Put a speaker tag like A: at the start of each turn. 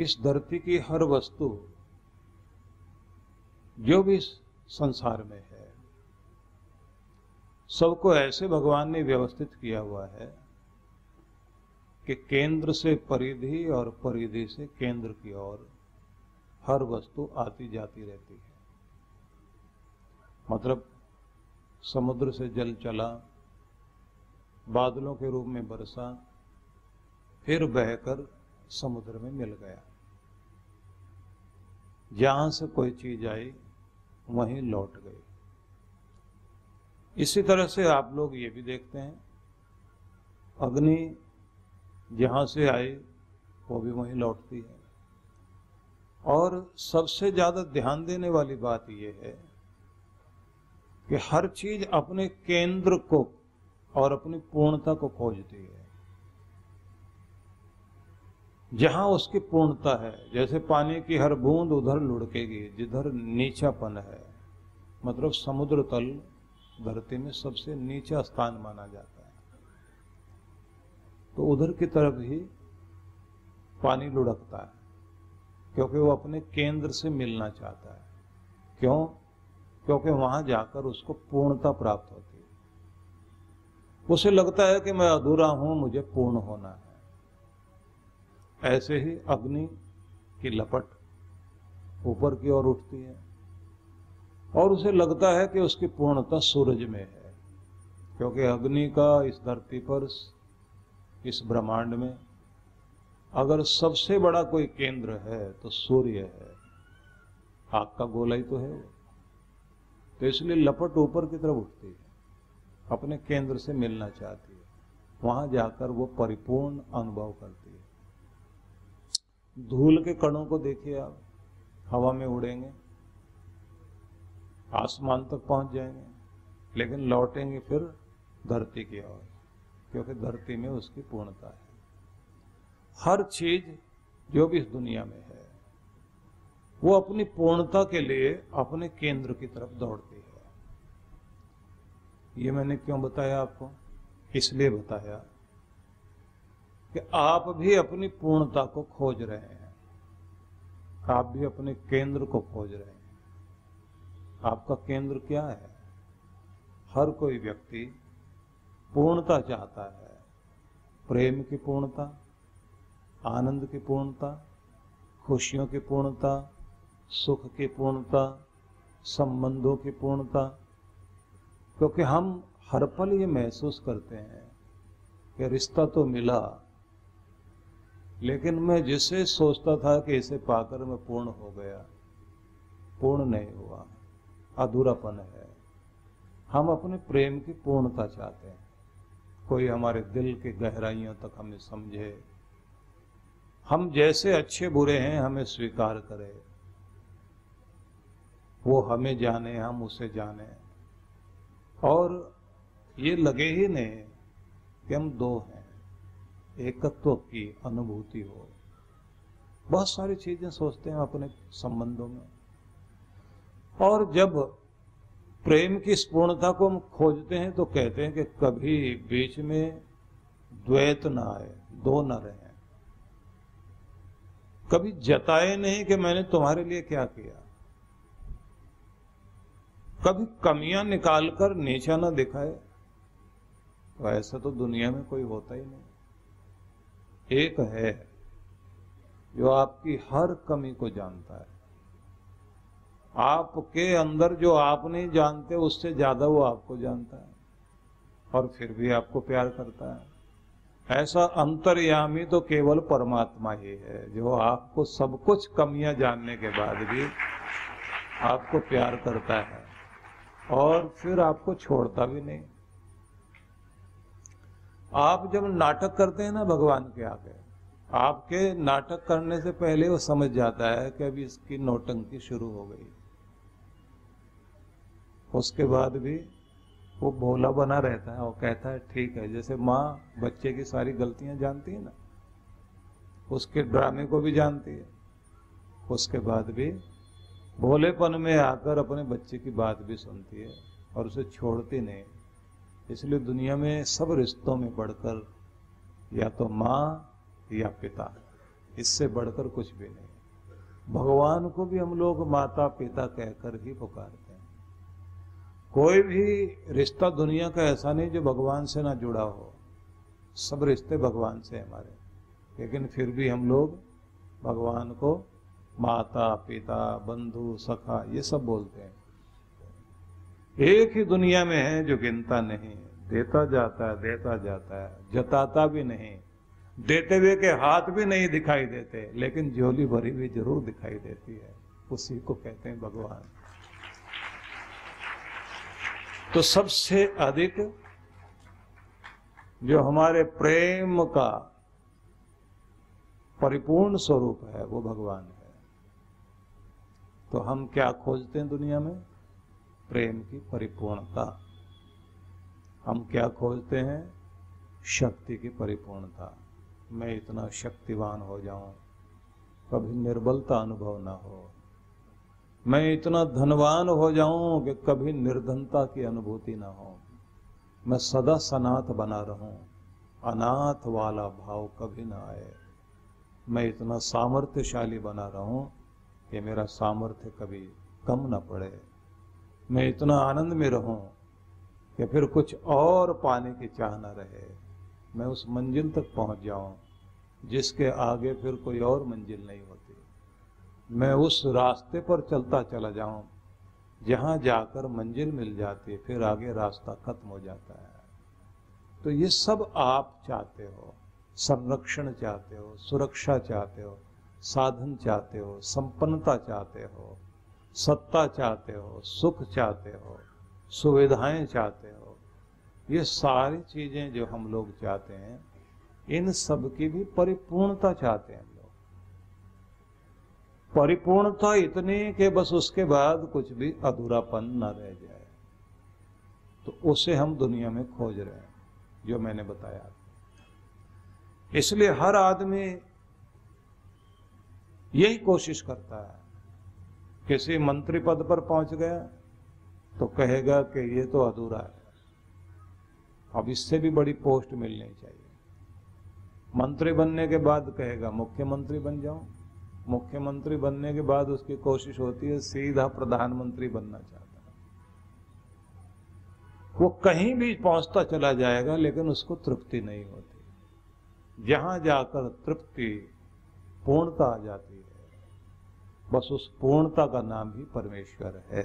A: इस धरती की हर वस्तु जो भी संसार में है, सबको ऐसे भगवान ने व्यवस्थित किया हुआ है कि केंद्र से परिधि और परिधि से केंद्र की ओर हर वस्तु आती जाती रहती है। मतलब समुद्र से जल चला, बादलों के रूप में बरसा, फिर बहकर समुद्र में मिल गया। जहाँ से कोई चीज़ आई, वहीं लौट गई। इसी तरह से आप लोग ये भी देखते हैं, अग्नि जहाँ से आई, वो भी वहीं लौटती है। और सबसे ज़्यादा ध्यान देने वाली बात यह है कि हर चीज़ अपने केंद्र को और अपनी पूर्णता को खोजती है। जहाँ उसकी पूर्णता है, जैसे पानी की हर बूंद उधर लुढ़केगी, जिधर नीचापन है। मतलब समुद्र तल धरती में सबसे नीचा स्थान माना जाता है। तो उधर की तरफ़ ही पानी लुढ़कता है, क्योंकि वो अपने केंद्र से मिलना चाहता है। क्यों? क्योंकि वहाँ जाकर उसको पूर्णता प्राप्त होती है। उसे लगता है कि मैं अधूरा हूँ, मुझे पूर्ण होना है। ऐसे ही अग्नि की लपट ऊपर की ओर उठती है और उसे लगता है कि उसकी पूर्णता सूरज में है, क्योंकि अग्नि का इस धरती पर, इस ब्रह्मांड में, अगर सबसे बड़ा कोई केंद्र है तो सूर्य है। आग का गोला ही तो है तो इसलिए लपट ऊपर की तरफ़ उठती है, अपने केंद्र से मिलना चाहती है। वहाँ जाकर वो परिपूर्ण अनुभव करती है। धूल के कणों को देखिए आप, हवा में उड़ेंगे, आसमान तक पहुँच जाएँगे, लेकिन लौटेंगे फिर धरती की ओर, क्योंकि धरती में उसकी पूर्णता है। हर चीज़ जो भी इस दुनिया में है, वो अपनी पूर्णता के लिए अपने केंद्र की तरफ़ दौड़ती है। ये मैंने क्यों बताया आपको? इसलिए बताया कि आप भी अपनी पूर्णता को खोज रहे हैं। आप भी अपने केंद्र को खोज रहे हैं। आपका केंद्र क्या है? हर कोई व्यक्ति पूर्णता चाहता है। प्रेम की पूर्णता, आनंद की पूर्णता, खुशियों की पूर्णता, सुख की पूर्णता, संबंधों की पूर्णता। क्योंकि हम हर पल ये महसूस करते हैं कि रिश्ता तो मिला लेकिन मैं जिसे सोचता था कि इसे पाकर मैं पूर्ण हो गया, पूर्ण नहीं हुआ, अधूरापन है। हम अपने प्रेम की पूर्णता चाहते हैं। कोई हमारे दिल की गहराइयों तक हमें समझे। हम जैसे अच्छे बुरे हैं, हमें स्वीकार करे। वो हमें जाने, हम उसे जाने। और ये लगे ही नहीं कि हम दो हैं। एकत्व की अनुभूति हो। बहुत सारी चीज़ें सोचते हैं अपने संबंधों में। और जब प्रेम की स्पूर्णता को हम खोजते हैं तो कहते हैं कि कभी बीच में द्वैत ना आए, दो न रहे। कभी जताए नहीं कि मैंने तुम्हारे लिए क्या किया। कभी कमियाँ निकालकर नीचा ना दिखाए। तो ऐसा तो दुनिया में कोई होता ही नहीं। एक है जो आपकी हर कमी को जानता है। आपके अंदर जो आप नहीं जानते, उससे ज़्यादा वो आपको जानता है और फिर भी आपको प्यार करता है। ऐसा अंतर्यामी तो केवल परमात्मा ही है, जो आपको सब कुछ कमियाँ जानने के बाद भी आपको प्यार करता है और फिर आपको छोड़ता भी नहीं। आप जब नाटक करते हैं ना भगवान के आगे, आपके नाटक करने से पहले वो समझ जाता है कि अभी इसकी नौटंकी शुरू हो गई। उसके बाद भी वो भोला बना रहता है, वो कहता है, ठीक है। जैसे माँ बच्चे की सारी गलतियाँ जानती है ना, उसके ड्रामे को भी जानती है। उसके बाद भी भोलेपन में आकर अपने बच्चे की बात भी सुनती है और उसे छोड़ती नहीं। इसलिए दुनिया में सब रिश्तों में बढ़कर या तो माँ या पिता, इससे बढ़कर कुछ भी नहीं। भगवान को भी हम लोग माता पिता कहकर ही पुकारते हैं। कोई भी रिश्ता दुनिया का ऐसा नहीं जो भगवान से ना जुड़ा हो। सब रिश्ते भगवान से हमारे। लेकिन फिर भी हम लोग भगवान को माता, पिता, बंधु, सखा, ये सब बोलते हैं। एक ही दुनिया में है जो गिनता नहीं, देता जाता है, देता जाता है, जताता भी नहीं, देते हुए के हाथ भी नहीं दिखाई देते, लेकिन झोली भरी हुई ज़रूर दिखाई देती है। उसी को कहते हैं भगवान। तो सबसे अधिक जो हमारे प्रेम का परिपूर्ण स्वरूप है, वो भगवान है। तो हम क्या खोजते हैं दुनिया में? प्रेम की परिपूर्णता। हम क्या खोजते हैं? शक्ति की परिपूर्णता। मैं इतना शक्तिवान हो जाऊँ, कभी निर्बलता अनुभव ना हो। मैं इतना धनवान हो जाऊँ कि कभी निर्धनता की अनुभूति ना हो। मैं सदा सनाथ बना रहूँ, अनाथ वाला भाव कभी ना आए। मैं इतना सामर्थ्यशाली बना रहूँ कि मेरा सामर्थ्य कभी कम ना पड़े। मैं इतना आनंद में रहूँ कि फिर कुछ और पाने की चाह न रहे। मैं उस मंजिल तक पहुँच जाऊँ, जिसके आगे फिर कोई और मंजिल नहीं होती। मैं उस रास्ते पर चलता चला जाऊँ, जहाँ जाकर मंजिल मिल जाती है फिर आगे रास्ता खत्म हो जाता है। तो ये सब आप चाहते हो, संरक्षण चाहते हो, सुरक्षा चाहते हो, साधन चाहते हो, संपन्नता चाहते हो सत्ता चाहते हो, सुख चाहते हो, सुविधाएँ चाहते हो, ये सारी चीज़ें जो हम लोग चाहते हैं, इन सब की भी परिपूर्णता चाहते हैं हम लोग। परिपूर्णता इतनी कि बस उसके बाद कुछ भी अधूरापन न रह जाए। तो उसे हम दुनिया में खोज रहे हैं, जो मैंने बताया। इसलिए हर आदमी यही कोशिश करता है किसी मंत्री पद पर पहुँच गया तो कहेगा कि ये तो अधूरा है। अब इससे भी बड़ी पोस्ट मिलनी चाहिए। मंत्री बनने के बाद कहेगा, मुख्यमंत्री बन जाऊँ। मुख्यमंत्री बनने के बाद उसकी कोशिश होती है, सीधा प्रधानमंत्री बनना चाहता है। वो कहीं भी पहुँचता चला जाएगा, लेकिन उसको तृप्ति नहीं होती। जहाँ जाकर तृप्ति, पूर्णता आ जाती है। बस उस पूर्णता का नाम ही परमेश्वर है।